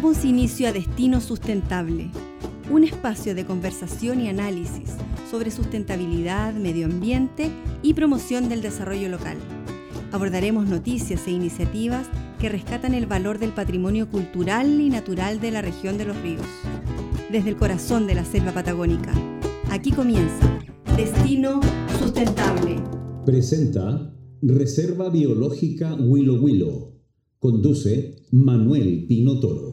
Damos inicio a Destino Sustentable, un espacio de conversación y análisis sobre sustentabilidad, medio ambiente y promoción del desarrollo local. Abordaremos noticias e iniciativas que rescatan el valor del patrimonio cultural y natural de la región de los ríos. Desde el corazón de la selva patagónica, aquí comienza Destino Sustentable. Presenta Reserva Biológica Huilo Huilo. Conduce Manuel Pino Toro.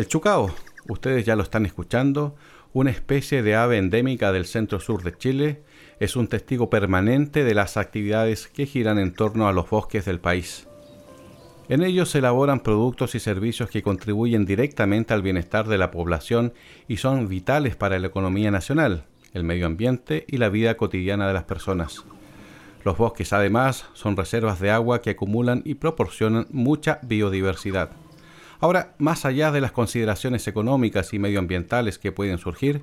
El chucao, ustedes ya lo están escuchando, una especie de ave endémica del centro sur de Chile, es un testigo permanente de las actividades que giran en torno a los bosques del país. En ellos se elaboran productos y servicios que contribuyen directamente al bienestar de la población y son vitales para la economía nacional, el medio ambiente y la vida cotidiana de las personas. Los bosques además son reservas de agua que acumulan y proporcionan mucha biodiversidad. Ahora, más allá de las consideraciones económicas y medioambientales que pueden surgir,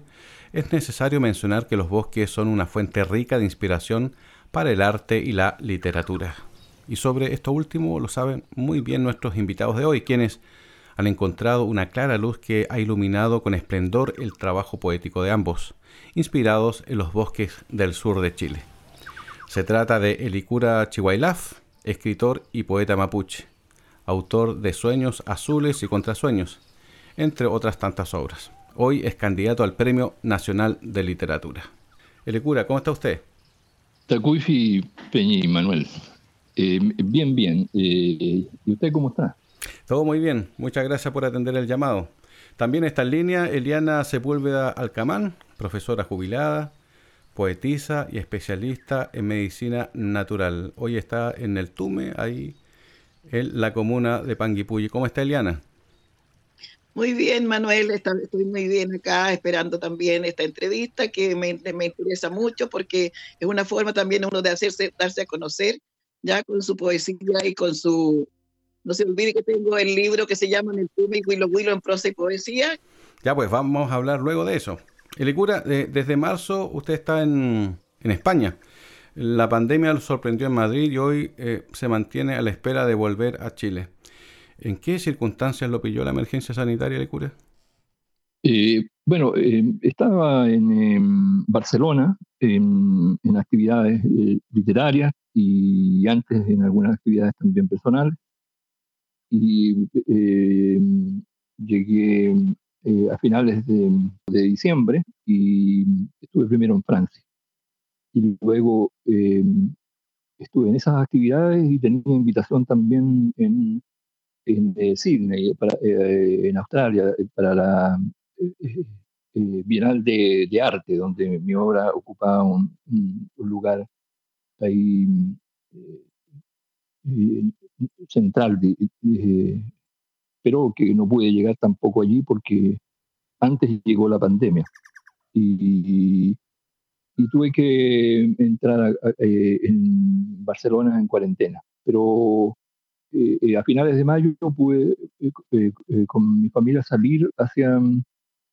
es necesario mencionar que los bosques son una fuente rica de inspiración para el arte y la literatura. Y sobre esto último lo saben muy bien nuestros invitados de hoy, quienes han encontrado una clara luz que ha iluminado con esplendor el trabajo poético de ambos, inspirados en los bosques del sur de Chile. Se trata de Elicura Chihuailaf, escritor y poeta mapuche autor de Sueños Azules y Contrasueños, entre otras tantas obras. Hoy es candidato al Premio Nacional de Literatura. Elecura, ¿cómo está usted? Tacuifi Peñi Manuel. Eh, bien, bien. Eh, ¿Y usted cómo está? Todo muy bien. Muchas gracias por atender el llamado. También está en línea Eliana Sepúlveda Alcamán, profesora jubilada, poetisa y especialista en medicina natural. Hoy está en el TUME, ahí en la comuna de Panguipulli. ¿Cómo está Eliana? Muy bien, Manuel, estoy muy bien acá esperando también esta entrevista que me, interesa mucho porque es una forma también uno de hacerse, darse a conocer ya con su poesía y con su... No se olvide que tengo el libro que se llama El Tume y Huilo Huilo en prosa y poesía. Ya pues, vamos a hablar luego de eso. Elicura, desde marzo usted está en, en España. La pandemia lo sorprendió en Madrid y hoy eh, se mantiene a la espera de volver a Chile. ¿En qué circunstancias lo pilló la emergencia sanitaria de cura? Eh, bueno, eh, estaba en Barcelona en, actividades literarias y antes en algunas actividades también personales. Y llegué a finales de diciembre y estuve primero en Francia y luego eh, estuve en esas actividades y tenía invitación también en, en eh, Sydney, eh, en Australia, para la Bienal de, Arte, donde mi obra ocupaba un, lugar ahí central, pero que no pude llegar tampoco allí porque antes llegó la pandemia. Y tuve que entrar eh, en Barcelona en cuarentena. Pero eh, eh, a finales de mayo pude con mi familia salir hacia,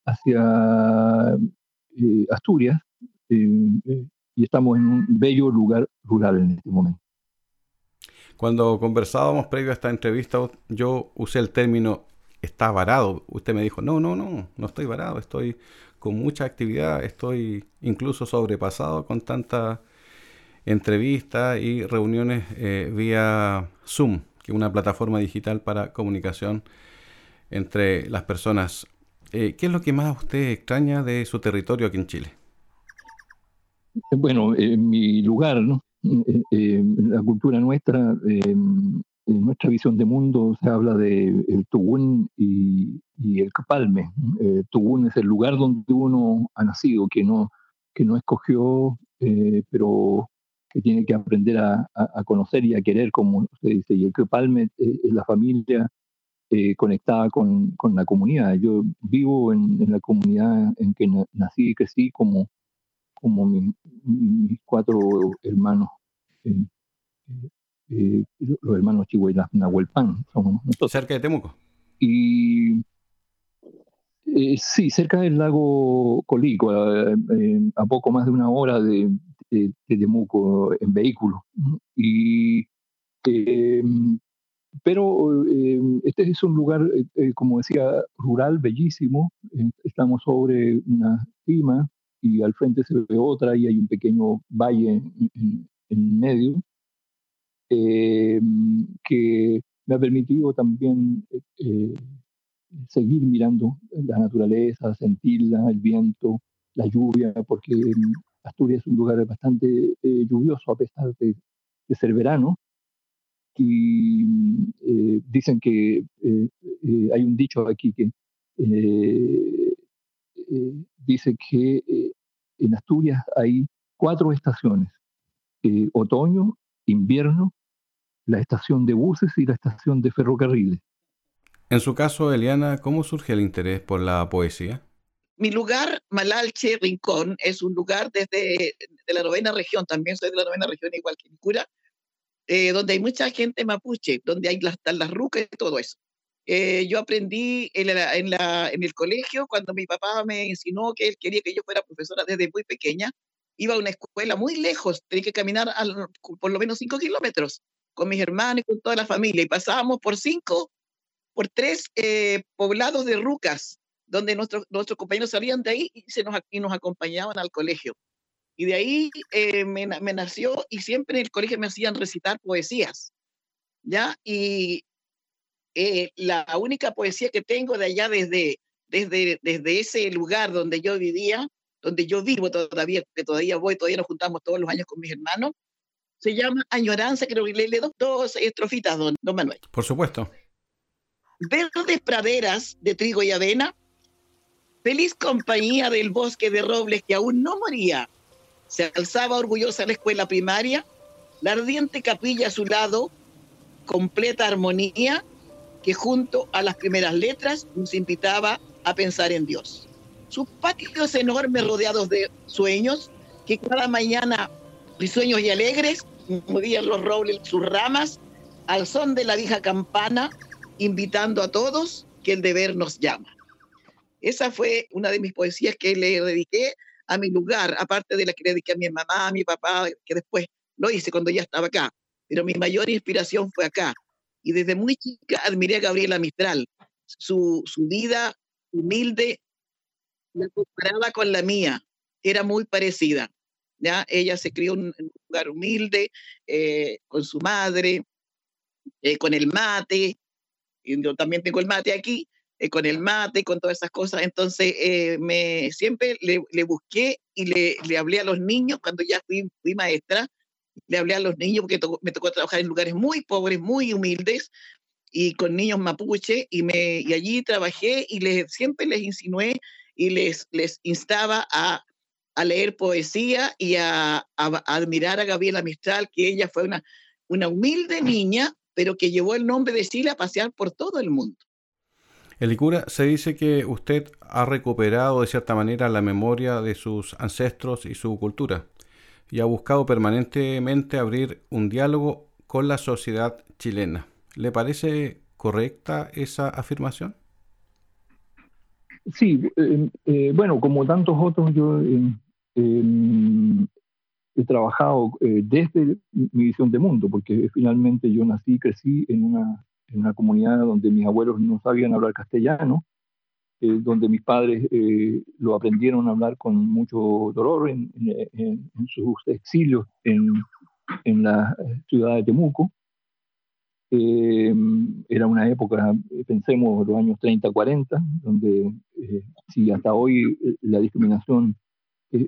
hacia Asturias y estamos en un bello lugar rural en este momento. Cuando conversábamos previo a esta entrevista, yo usé el término está varado. Usted me dijo, no, no, no, no estoy varado, estoy con mucha actividad, estoy incluso sobrepasado con tantas entrevistas y reuniones eh, vía Zoom, que es una plataforma digital para comunicación entre las personas. Eh, ¿Qué es lo que más usted extraña de su territorio aquí en Chile? Bueno, en mi lugar, ¿no? la cultura nuestra, en nuestra visión de mundo se habla de el Tubún y, el Capalme. Eh, Tubún es el lugar donde uno ha nacido, que no, que no escogió, eh, pero que tiene que aprender a, conocer y a querer, como usted dice. Y el Capalme es, la familia eh, conectada con, con, la comunidad. Yo vivo en, la comunidad en que nací y crecí como, como mis cuatro hermanos eh, los hermanos Chihuahua Nahuelpan. Cerca de Temuco. Y Eh, sí, cerca del lago Colico, a, poco más de una hora de, de, Temuco en vehículo. Y, pero este es un lugar, como decía, rural, bellísimo. estamos sobre una cima y al frente se ve otra y hay un pequeño valle en, en medio. Em, que me ha permitido también eh, seguir mirando la naturaleza, sentirla, el viento, la lluvia, porque Asturias es un lugar bastante eh, lluvioso a pesar de, ser verano. Y eh, dicen que hay un dicho aquí que dice que en Asturias hay cuatro estaciones, otoño, invierno, la estación de buses y la estación de ferrocarriles. En su caso, Eliana, ¿cómo surge el interés por la poesía? Mi lugar, Malalche, Rincón, es un lugar desde de la novena región, también soy de la novena región igual que mi cura, eh, donde hay mucha gente mapuche, donde hay las, las rucas y todo eso. Eh, yo aprendí en, en, la, en, el colegio cuando mi papá me insinuó que él quería que yo fuera profesora desde muy pequeña iba a una escuela muy lejos, tenía que caminar por lo menos cinco kilómetros con mis hermanos y con toda la familia. Y pasábamos por cinco, por tres eh, poblados de rucas, donde nuestros, nuestros compañeros salían de ahí y, se nos, y nos acompañaban al colegio. Y de ahí eh, me, me, nació y siempre en el colegio me hacían recitar poesías. ¿Ya? Y eh, la única poesía que tengo de allá desde, desde, desde ese lugar donde yo vivía donde yo vivo todavía, que todavía voy, todavía nos juntamos todos los años con mis hermanos, se llama Añoranza, creo que le dos, dos estrofitas, don, don Manuel. Por supuesto. Verdes praderas de trigo y avena, feliz compañía del bosque de robles que aún no moría. Se alzaba orgullosa la escuela primaria, la ardiente capilla a su lado, completa armonía, que junto a las primeras letras nos invitaba a pensar en Dios sus patios enormes rodeados de sueños, que cada mañana, risueños y alegres, movían los robles sus ramas al son de la vieja campana, invitando a todos que el deber nos llama. Esa fue una de mis poesías que le dediqué a mi lugar, aparte de la que le dediqué a mi mamá, a mi papá, que después lo hice cuando ya estaba acá. Pero mi mayor inspiración fue acá. Y desde muy chica admiré a Gabriela Mistral, su, su vida humilde, la comparaba con la mía, era muy parecida. ¿Ya? Ella se crió en un lugar humilde, eh, con su madre, eh, con el mate, y yo también tengo el mate aquí, eh, con el mate, con todas esas cosas. Entonces, me, siempre le, le busqué y le, le, hablé a los niños cuando ya fui, fui maestra, le hablé a los niños porque me tocó trabajar en lugares muy pobres, muy humildes, y con niños mapuche, y, me, y allí trabajé y les, siempre les insinué y les, les instaba a, a leer poesía y a, admirar a Gabriela Mistral, que ella fue una, una humilde niña, pero que llevó el nombre de Chile a pasear por todo el mundo. Elicura, se dice que usted ha recuperado de cierta manera la memoria de sus ancestros y su cultura y ha buscado permanentemente abrir un diálogo con la sociedad chilena. ¿Le parece correcta esa afirmación? Sí, eh, eh, bueno, como tantos otros, yo he trabajado eh, desde mi visión de mundo, porque finalmente yo nací y crecí en una, en una comunidad donde mis abuelos no sabían hablar castellano, donde mis padres lo aprendieron a hablar con mucho dolor en, en sus exilios en, en la ciudad de Temuco. Eh, era una época, pensemos, los años 30, 40, donde eh, si hasta hoy eh, la discriminación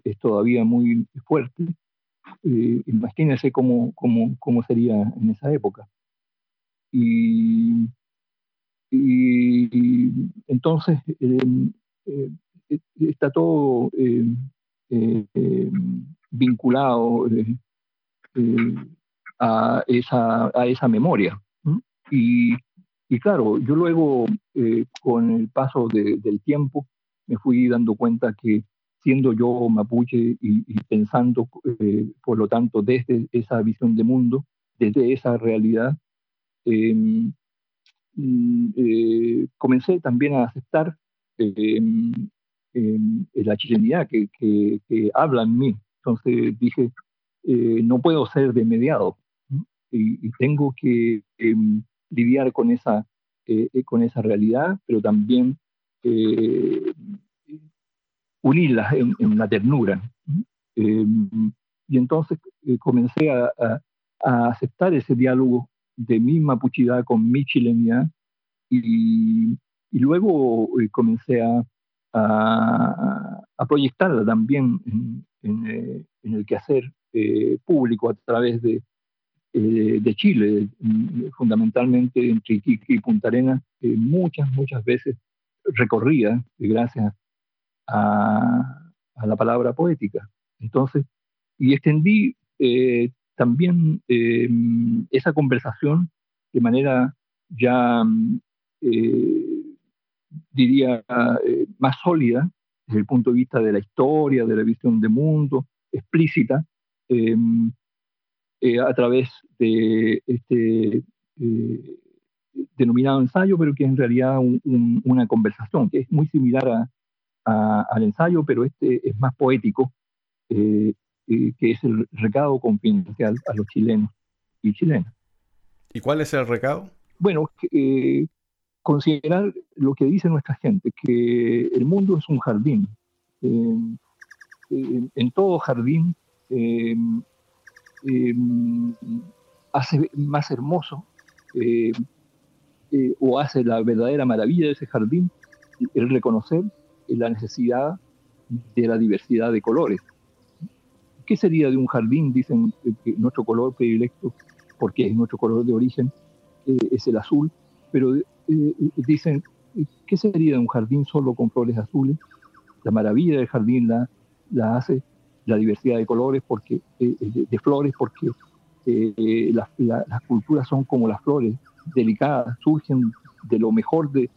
es, todavía muy fuerte, imagínense cómo, cómo, cómo, sería en esa época. Y, y, entonces está todo vinculado a esa, a esa memoria. Y, y claro, yo luego, eh, con el paso del tiempo, me fui dando cuenta que siendo yo mapuche y, pensando, eh, por lo tanto, desde esa visión de mundo, desde esa realidad, em, mm, eh, comencé también a aceptar em, em, la chilenidad que, habla en mí. Entonces dije, eh, no puedo ser de mediado y, tengo que lidiar con esa, eh, con esa realidad, pero también unirlas en, la ternura. y entonces comencé a, a aceptar ese diálogo de mi mapuchidad con mi chilenidad y, y luego eh, comencé a, a, proyectarla también en, en, eh, el quehacer eh, público a través de, de Chile, fundamentalmente entre Iquique y Punta Arenas, muchas, muchas veces recorrida gracias a, a, la palabra poética. Entonces, y extendí también eh, esa conversación de manera ya, eh, diría, eh, más sólida desde el punto de vista de la historia, de la visión de mundo, explícita, a través de este denominado ensayo, pero que es en realidad una conversación, que es muy similar al ensayo, pero este es más poético que es el recado confidencial a los chilenos y chilenas. ¿Y cuál es el recado? Bueno, eh, considerar lo que dice nuestra gente, que el mundo es un jardín. Eh, eh, en todo jardín hace más hermoso o hace la verdadera maravilla de ese jardín el reconocer la necesidad de la diversidad de colores ¿Qué sería de un jardín? Dicen que nuestro color predilecto, porque es nuestro color de origen, eh, es el azul, pero eh, eh, dicen, ¿qué sería de un jardín solo con flores azules? La maravilla del jardín la, la hace la diversidad de colores, porque, de, flores, porque las culturas son como las flores, delicadas, surgen de lo mejor de,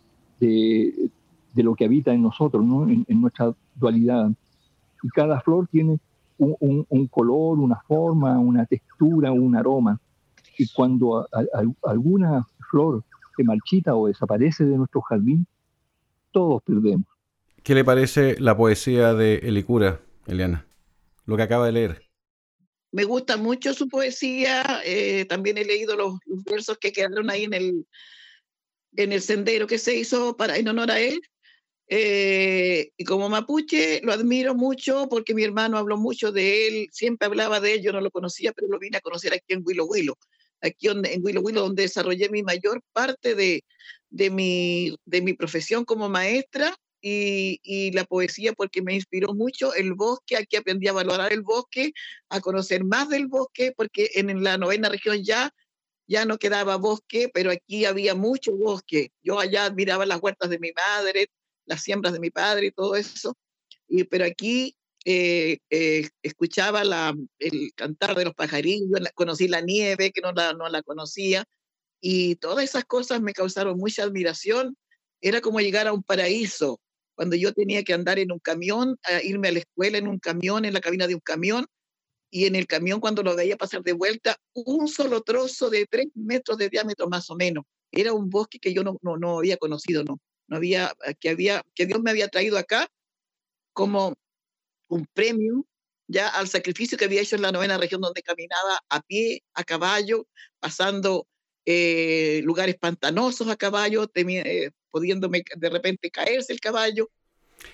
lo que habita en nosotros, ¿no? en, en nuestra dualidad. Y cada flor tiene un, color, una forma, una textura, un aroma. Y cuando alguna flor se marchita o desaparece de nuestro jardín, todos perdemos. ¿Qué le parece la poesía de Elicura, Eliana? Lo que acaba de leer. Me gusta mucho su poesía. Eh, también he leído los, versos que quedaron ahí en el, en el sendero que se hizo para, en honor a él. Eh, y como mapuche lo admiro mucho porque mi hermano habló mucho de él, siempre hablaba de él, yo no lo conocía, pero lo vine a conocer aquí en Huilo Huilo, aquí en Huilo Huilo, donde desarrollé mi mayor parte de, de, mi, de mi profesión como maestra y, y, la poesía porque me inspiró mucho el bosque, aquí aprendí a valorar el bosque, a conocer más del bosque, porque en la novena región ya ya no quedaba bosque, pero aquí había mucho bosque. Yo allá admiraba las huertas de mi madre, las siembras de mi padre y todo eso. Y, pero aquí eh, eh, escuchaba el cantar de los pajarillos, conocí la nieve, que no la, no la conocía, y todas esas cosas me causaron mucha admiración. Era como llegar a un paraíso, cuando yo tenía que andar en un camión, a irme a la escuela en un camión, en la cabina de un camión, y en el camión cuando lo veía pasar de vuelta, un solo trozo de tres metros de diámetro más o menos. Era un bosque que yo no, no, no había conocido, no no había, eh, que, había, que Dios me había traído acá como un premio ya al sacrificio que había hecho en la novena región donde caminaba a pie, a caballo, pasando eh, lugares pantanosos a caballo, eh, pudiéndome de repente caerse el caballo.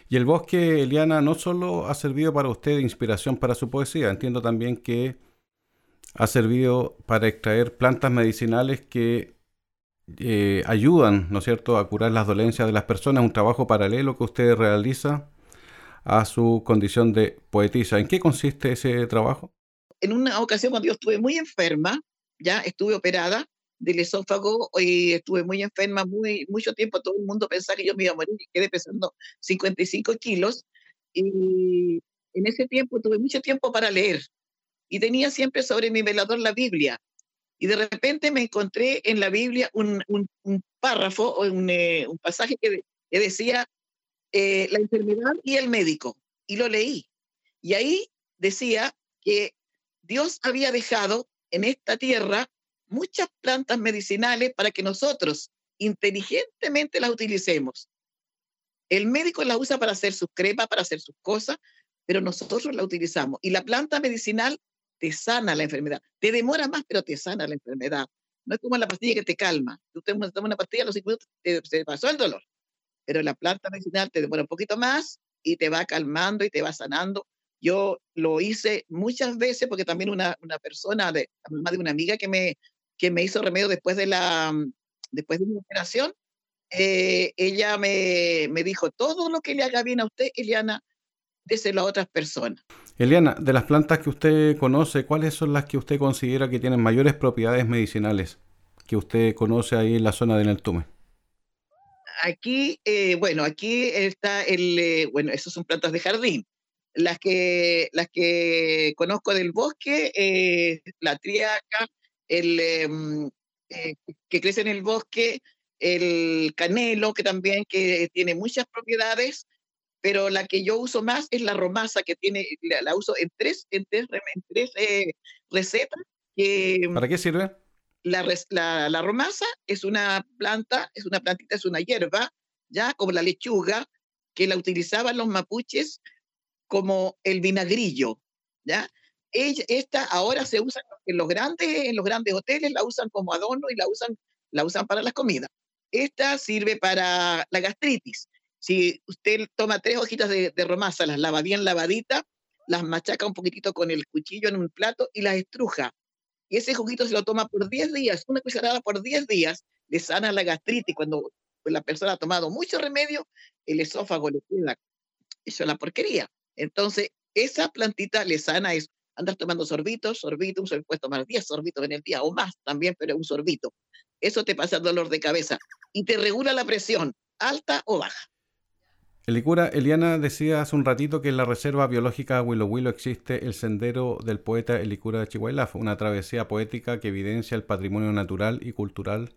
Y el bosque, Eliana, no solo ha servido para usted de inspiración para su poesía, entiendo también que ha servido para extraer plantas medicinales que eh, ayudan, ¿no es cierto?, a curar las dolencias de las personas, un trabajo paralelo que usted realiza a su condición de poetisa. ¿En qué consiste ese trabajo? En una ocasión cuando yo estuve muy enferma, ya estuve operada del esófago y estuve muy enferma muy, mucho tiempo, todo el mundo pensaba que yo me iba a morir y quedé pesando 55 kilos. Y en ese tiempo tuve mucho tiempo para leer y tenía siempre sobre mi velador la Biblia y de repente me encontré en la Biblia un, párrafo o un, eh, pasaje que, decía eh, la enfermedad y el médico. Y lo leí. Y ahí decía que Dios había dejado en esta tierra muchas plantas medicinales para que nosotros inteligentemente las utilicemos. El médico la usa para hacer sus cremas, para hacer sus cosas, pero nosotros la utilizamos. Y la planta medicinal te sana la enfermedad. Te demora más, pero te sana la enfermedad. No es como la pastilla que te calma. Tú te tomas una pastilla, a los cinco minutos te, pasó el dolor. Pero la planta medicinal te demora un poquito más y te va calmando y te va sanando. Yo lo hice muchas veces porque también una, una persona, de, la mamá de una amiga que me, que me hizo remedio después de la, después de mi operación, eh, ella me, me dijo, todo lo que le haga bien a usted, Eliana, déselo a otras personas. Eliana, de las plantas que usted conoce, ¿cuáles son las que usted considera que tienen mayores propiedades medicinales que usted conoce ahí en la zona de Neltume? Aquí, eh, bueno, aquí está el, eh, bueno, esas son plantas de jardín. Las que, las que conozco del bosque, eh, la triaca, el em, que crece en el bosque, el canelo, que también que tiene muchas propiedades, pero la que yo uso más es la romasa, que tiene, la, uso en tres, en tres, eh, recetas. ¿Para qué sirve? La, la, la, romasa es una planta, es una plantita, es una hierba, ya como la lechuga, que la utilizaban los mapuches como el vinagrillo, ¿ya? esta ahora se usa en los grandes, en los grandes hoteles, la usan como adorno y la usan, la usan para las comidas. Esta sirve para la gastritis. Si usted toma tres hojitas de, romasa, las lava bien lavaditas, las machaca un poquitito con el cuchillo en un plato y las estruja. Y ese juguito se lo toma por 10 días, una cucharada por 10 días, le sana la gastritis. Cuando la persona ha tomado mucho remedio, el esófago le queda. Eso es la porquería. Entonces, esa plantita le sana eso. Andas tomando sorbitos, sorbitos, puedes tomar 10 sorbitos en el día o más también, pero un sorbito. Eso te pasa el dolor de cabeza y te regula la presión, alta o baja. Elicura, Eliana decía hace un ratito que en la reserva biológica Willow Willow existe el sendero del poeta Elicura de Chihuahua, una travesía poética que evidencia el patrimonio natural y cultural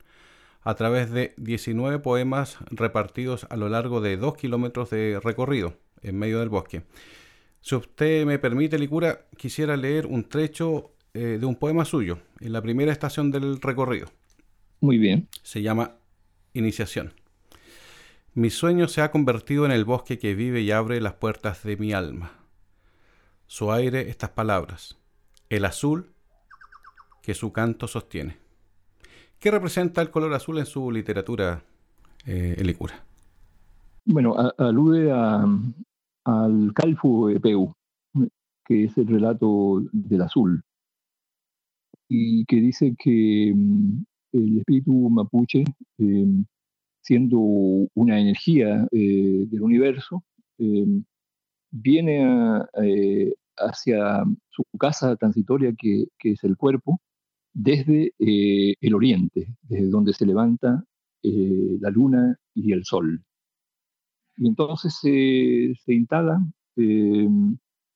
a través de 19 poemas repartidos a lo largo de 2 kilómetros de recorrido en medio del bosque. Si usted me permite, Elicura, quisiera leer un trecho eh, de un poema suyo en la primera estación del recorrido. Muy bien. Se llama Iniciación. Mi sueño se ha convertido en el bosque que vive y abre las puertas de mi alma. Su aire, estas palabras. El azul que su canto sostiene. ¿Qué representa el color azul en su literatura, eh, Elicura? Bueno, alude al Calfu Peu, que es el relato del azul, y que dice que mm, el espíritu mapuche eh, siendo una energía eh, del universo, eh, viene eh, hacia su casa transitoria que, es el cuerpo, desde el oriente, desde donde se levanta la luna y el sol. Y entonces se, instala,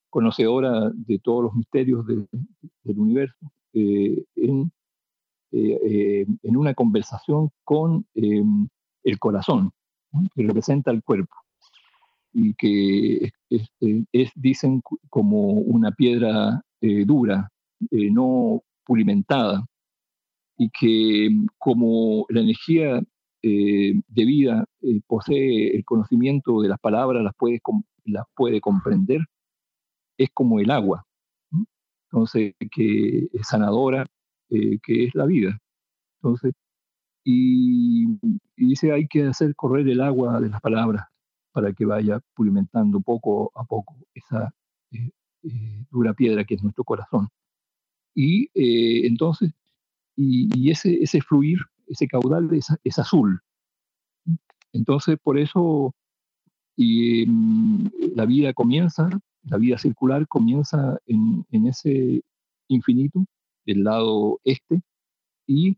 conocedora de todos los misterios del universo, en, en, una conversación con el corazón, que representa el cuerpo, y que es, dicen, como una piedra eh, dura, eh, no pulimentada, y que como la energía eh, de vida posee el conocimiento de las palabras, las puede, las puede comprender, es como el agua. Entonces, que es sanadora, que es la vida. Entonces, y, dice hay que hacer correr el agua de las palabras para que vaya pulimentando poco a poco esa eh, eh, dura piedra que es nuestro corazón. Y eh, entonces, y, ese, ese fluir, ese caudal es, es azul. Entonces, por eso y, mm, la vida comienza, la vida circular comienza en, en ese infinito, del lado este, y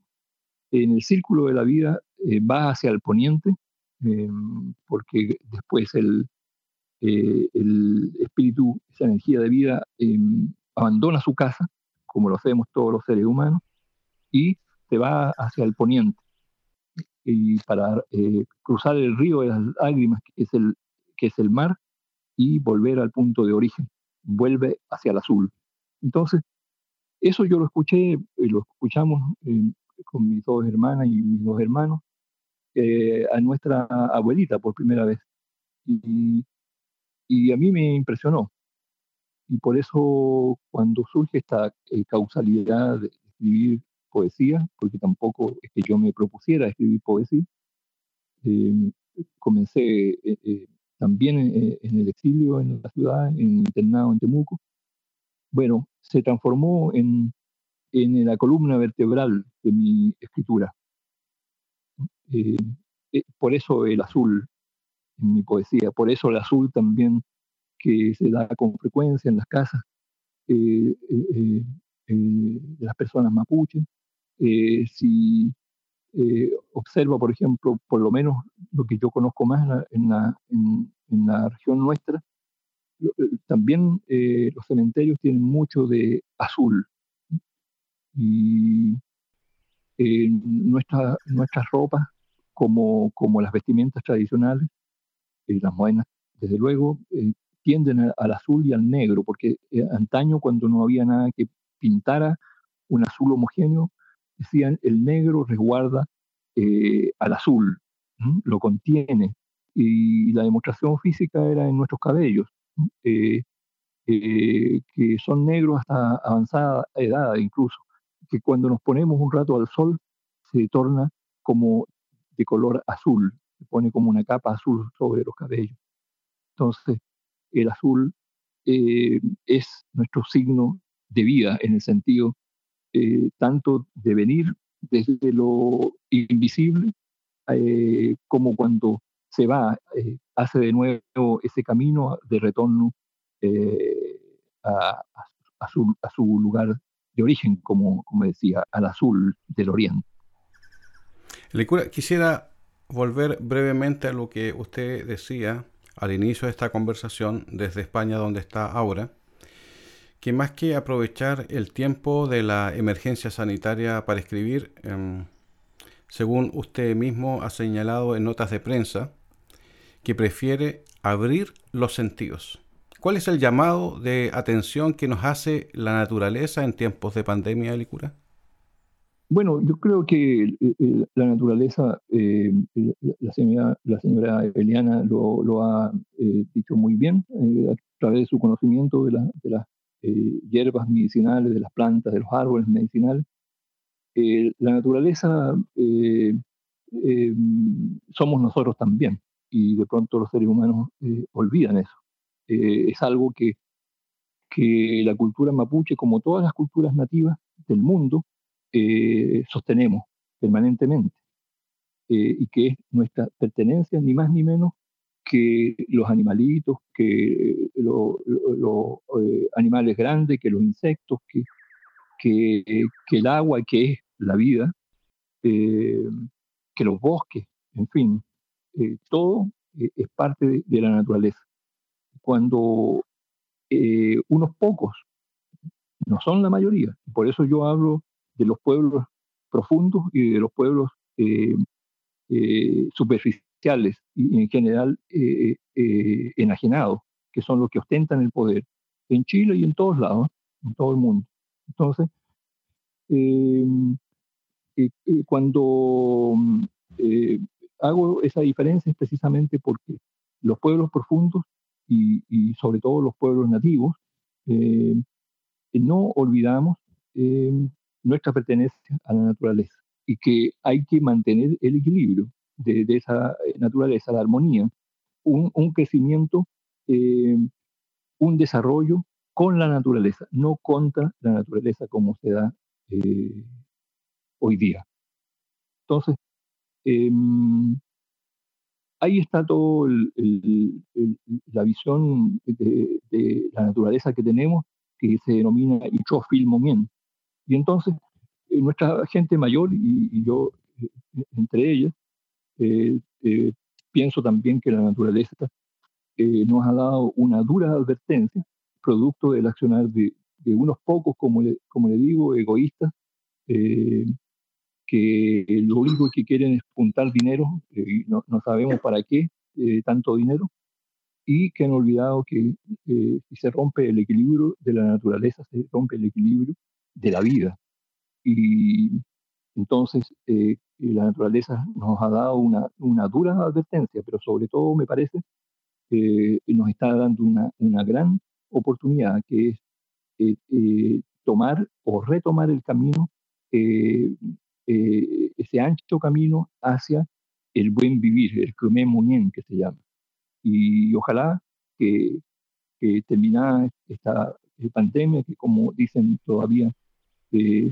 en el círculo de la vida eh, va hacia el poniente, eh, porque después el, eh, el, espíritu, esa energía de vida, abandona su casa, como lo hacemos todos los seres humanos, y se va hacia el poniente. Y para cruzar el río de las lágrimas, que es, el, que es el mar, y volver al punto de origen, vuelve hacia el azul. Entonces, eso yo lo escuché, lo escuchamos con mis dos hermanas y mis dos hermanos, eh, a nuestra abuelita por primera vez. Y, y a mí me impresionó. Y por eso cuando surge esta eh, causalidad de escribir poesía, porque tampoco es que yo me propusiera escribir poesía, em, comencé eh, eh, también en el exilio en la ciudad, en internado en Temuco. Bueno, se transformó en, en la columna vertebral de mi escritura. por eso el azul en mi poesía, por eso el azul también que se da con frecuencia en las casas eh, eh, eh, de las personas mapuches. si observa, por ejemplo, por lo menos lo que yo conozco más en la, en la, región nuestra, también los cementerios tienen mucho de azul. Y nuestra, nuestras ropas, como, como las vestimentas tradicionales, y las modernas, desde luego, tienden al azul y al negro, porque eh, antaño cuando no había nada que pintara un azul homogéneo, decían el negro resguarda eh, al azul, lo contiene, y la demostración física era en nuestros cabellos, eh, que son negros hasta avanzada edad incluso, que cuando nos ponemos un rato al sol se torna como de color azul, se pone como una capa azul sobre los cabellos. Entonces, el azul eh, es nuestro signo de vida en el sentido eh, tanto de venir desde lo invisible eh, como cuando se va, hace de nuevo ese camino de retorno a, su, lugar de origen, como, como decía, al azul del oriente. quisiera volver brevemente a lo que usted decía al inicio de esta conversación desde España donde está ahora, que más que aprovechar el tiempo de la emergencia sanitaria para escribir, em, según usted mismo ha señalado en notas de prensa, que prefiere abrir los sentidos. ¿Cuál es el llamado de atención que nos hace la naturaleza en tiempos de pandemia, Licura? Bueno, yo creo que eh, eh, la naturaleza, eh, la, señora, la señora Eliana lo, ha dicho muy bien a través de su conocimiento de, las hierbas medicinales, de las plantas, de los árboles medicinales. la naturaleza somos nosotros también y de pronto los seres humanos olvidan eso. Es algo que, que la cultura mapuche, como todas las culturas nativas del mundo, eh, sostenemos permanentemente eh, y que es nuestra pertenencia ni más ni menos que los animalitos, que los eh, animales grandes, que los insectos, que, que, el agua, que es la vida, que los bosques, en fin, todo es parte de, la naturaleza. Cuando unos pocos, no son la mayoría, por eso yo hablo de los pueblos profundos y de los pueblos eh, eh, superficiales y en general eh, enajenados, que son los que ostentan el poder en Chile y en todos lados, en todo el mundo. Entonces, cuando hago esa diferencia es precisamente porque los pueblos profundos y, y sobre todo los pueblos nativos, no olvidamos nuestra pertenencia a la naturaleza y que hay que mantener el equilibrio de, esa eh, naturaleza, la armonía, un, crecimiento, eh, un desarrollo con la naturaleza, no contra la naturaleza como se da eh, hoy día. Entonces, em, ahí está toda la visión de, la naturaleza que tenemos, que se denomina Momien, y entonces, eh, nuestra gente mayor, y, yo eh, entre ellas, eh, pienso también que la naturaleza nos ha dado una dura advertencia, producto del accionar de, unos pocos, como le, como le digo, egoístas, que lo único que quieren es juntar dinero, y no, no, sabemos para qué tanto dinero, y que han olvidado que si se rompe el equilibrio de la naturaleza, se rompe el equilibrio de la vida. Y entonces eh, la naturaleza nos ha dado una, una, dura advertencia, pero sobre todo me parece eh, nos está dando una, una, gran oportunidad, que es eh, eh, tomar o retomar el camino, ese ancho camino hacia el buen vivir, el crumé monien que se llama. Y ojalá que, que terminada esta pandemia, que como dicen todavía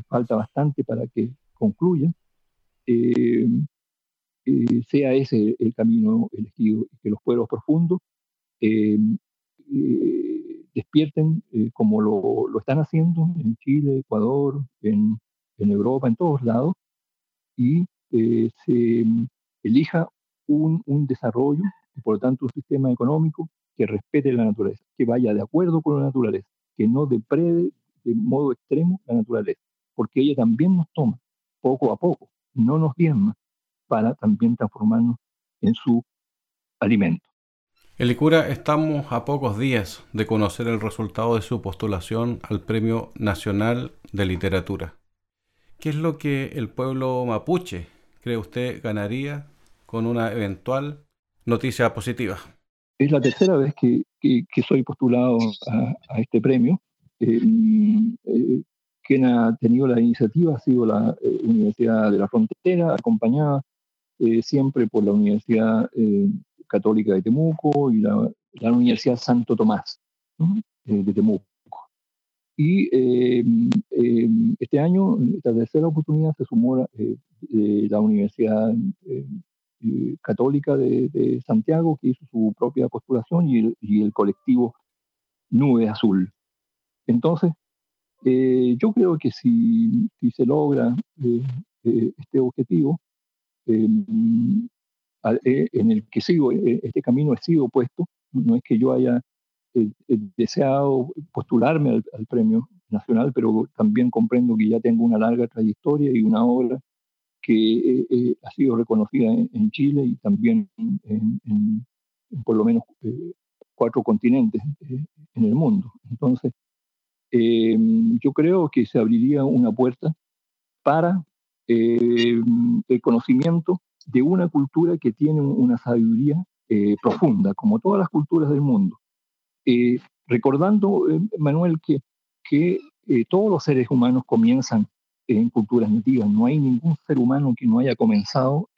falta bastante para que concluya, eh, sea ese el camino elegido y que los pueblos profundos eh, eh, despierten como lo, lo, están haciendo en Chile, Ecuador, en, en Europa, en todos lados, y se elija un, un desarrollo por lo tanto un sistema económico que respete la naturaleza, que vaya de acuerdo con la naturaleza, que no deprede de modo extremo la naturaleza, porque ella también nos toma poco a poco, no nos diezma, para también transformarnos en su alimento. Elicura, estamos a pocos días de conocer el resultado de su postulación al Premio Nacional de Literatura. ¿Qué es lo que el pueblo mapuche cree usted ganaría con una eventual noticia positiva? Es la tercera vez que, soy postulado a, este premio. Eh, eh, quien ha tenido la iniciativa ha sido la eh, Universidad de la Frontera, acompañada eh, siempre por la Universidad eh, Católica de Temuco y la, Universidad Santo Tomás eh, de Temuco. Y este año, esta tercera oportunidad, se sumó la Universidad Católica de, Santiago, que hizo su propia postulación, y el, colectivo Nube Azul. Entonces, yo creo que si, si se logra este objetivo, eh, en el que sigo, eh, este camino he sido puesto, no es que yo haya eh, deseado postularme al, premio nacional, pero también comprendo que ya tengo una larga trayectoria y una obra que ha sido reconocida en, Chile y también en, por lo menos cuatro continentes en el mundo. Entonces, yo creo que se abriría una puerta para eh, el conocimiento de una cultura que tiene una sabiduría eh, profunda, como todas las culturas del mundo. Eh, recordando, Manuel, que, que todos los seres humanos comienzan en culturas nativas. No hay ningún ser humano que no haya comenzado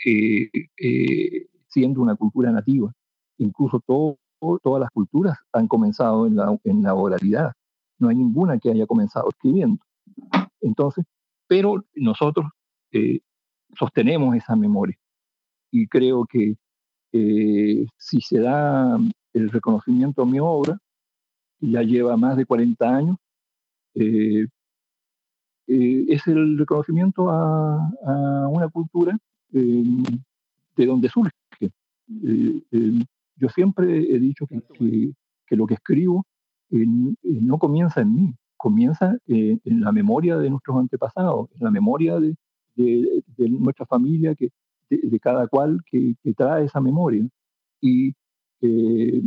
siendo una cultura nativa. Incluso todas las culturas han comenzado en la, en la oralidad. No hay ninguna que haya comenzado escribiendo. Entonces, pero nosotros eh, sostenemos esa memoria. Y creo que eh, si se da el reconocimiento a mi obra, ya lleva más de 40 años, eh, es el reconocimiento a, una cultura de donde surge. yo siempre he dicho que, que, lo que escribo no comienza en mí, comienza en la memoria de nuestros antepasados, en la memoria de, de, nuestra familia, que, de, cada cual que, trae esa memoria. Y, eh,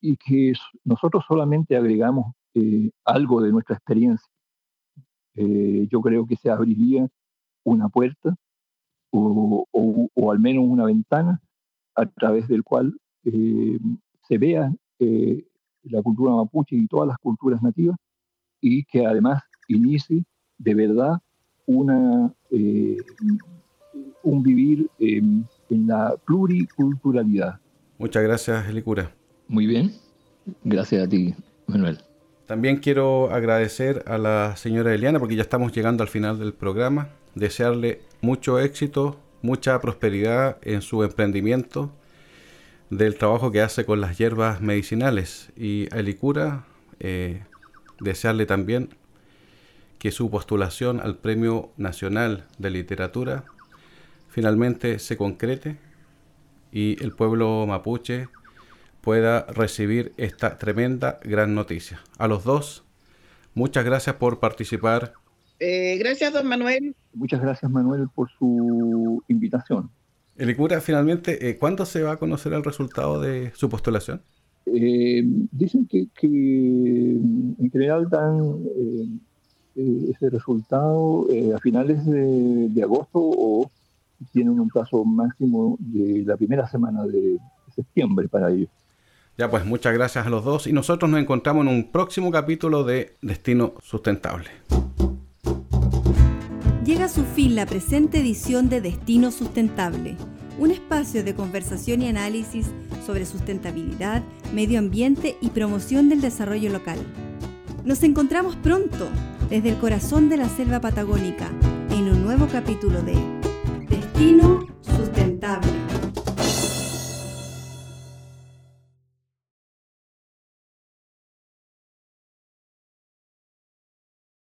y que nosotros solamente agregamos eh, algo de nuestra experiencia. Eh, yo creo que se abriría una puerta o, o, al menos una ventana a través del cual se vea la cultura mapuche y todas las culturas nativas y que además inicie de verdad una, eh, un vivir en la pluriculturalidad. Muchas gracias, Elicura. Muy bien. Gracias a ti, Manuel. También quiero agradecer a la señora Eliana porque ya estamos llegando al final del programa. Desearle mucho éxito, mucha prosperidad en su emprendimiento del trabajo que hace con las hierbas medicinales. Y a Elicura, eh, desearle también que su postulación al Premio Nacional de Literatura finalmente se concrete y el pueblo mapuche pueda recibir esta tremenda gran noticia. A los dos, muchas gracias por participar. Eh, gracias, don Manuel. Muchas gracias, Manuel, por su invitación. Elicura, finalmente, eh, ¿cuándo se va a conocer el resultado de su postulación? Eh, dicen que, en general dan eh, ese resultado eh, a finales de, agosto o tienen un plazo máximo de la primera semana de septiembre para ello. Ya pues muchas gracias a los dos y nosotros nos encontramos en un próximo capítulo de Destino Sustentable. Llega a su fin la presente edición de Destino Sustentable, un espacio de conversación y análisis sobre sustentabilidad, medio ambiente y promoción del desarrollo local. Nos encontramos pronto desde el corazón de la selva patagónica en un nuevo capítulo de destino sustentable.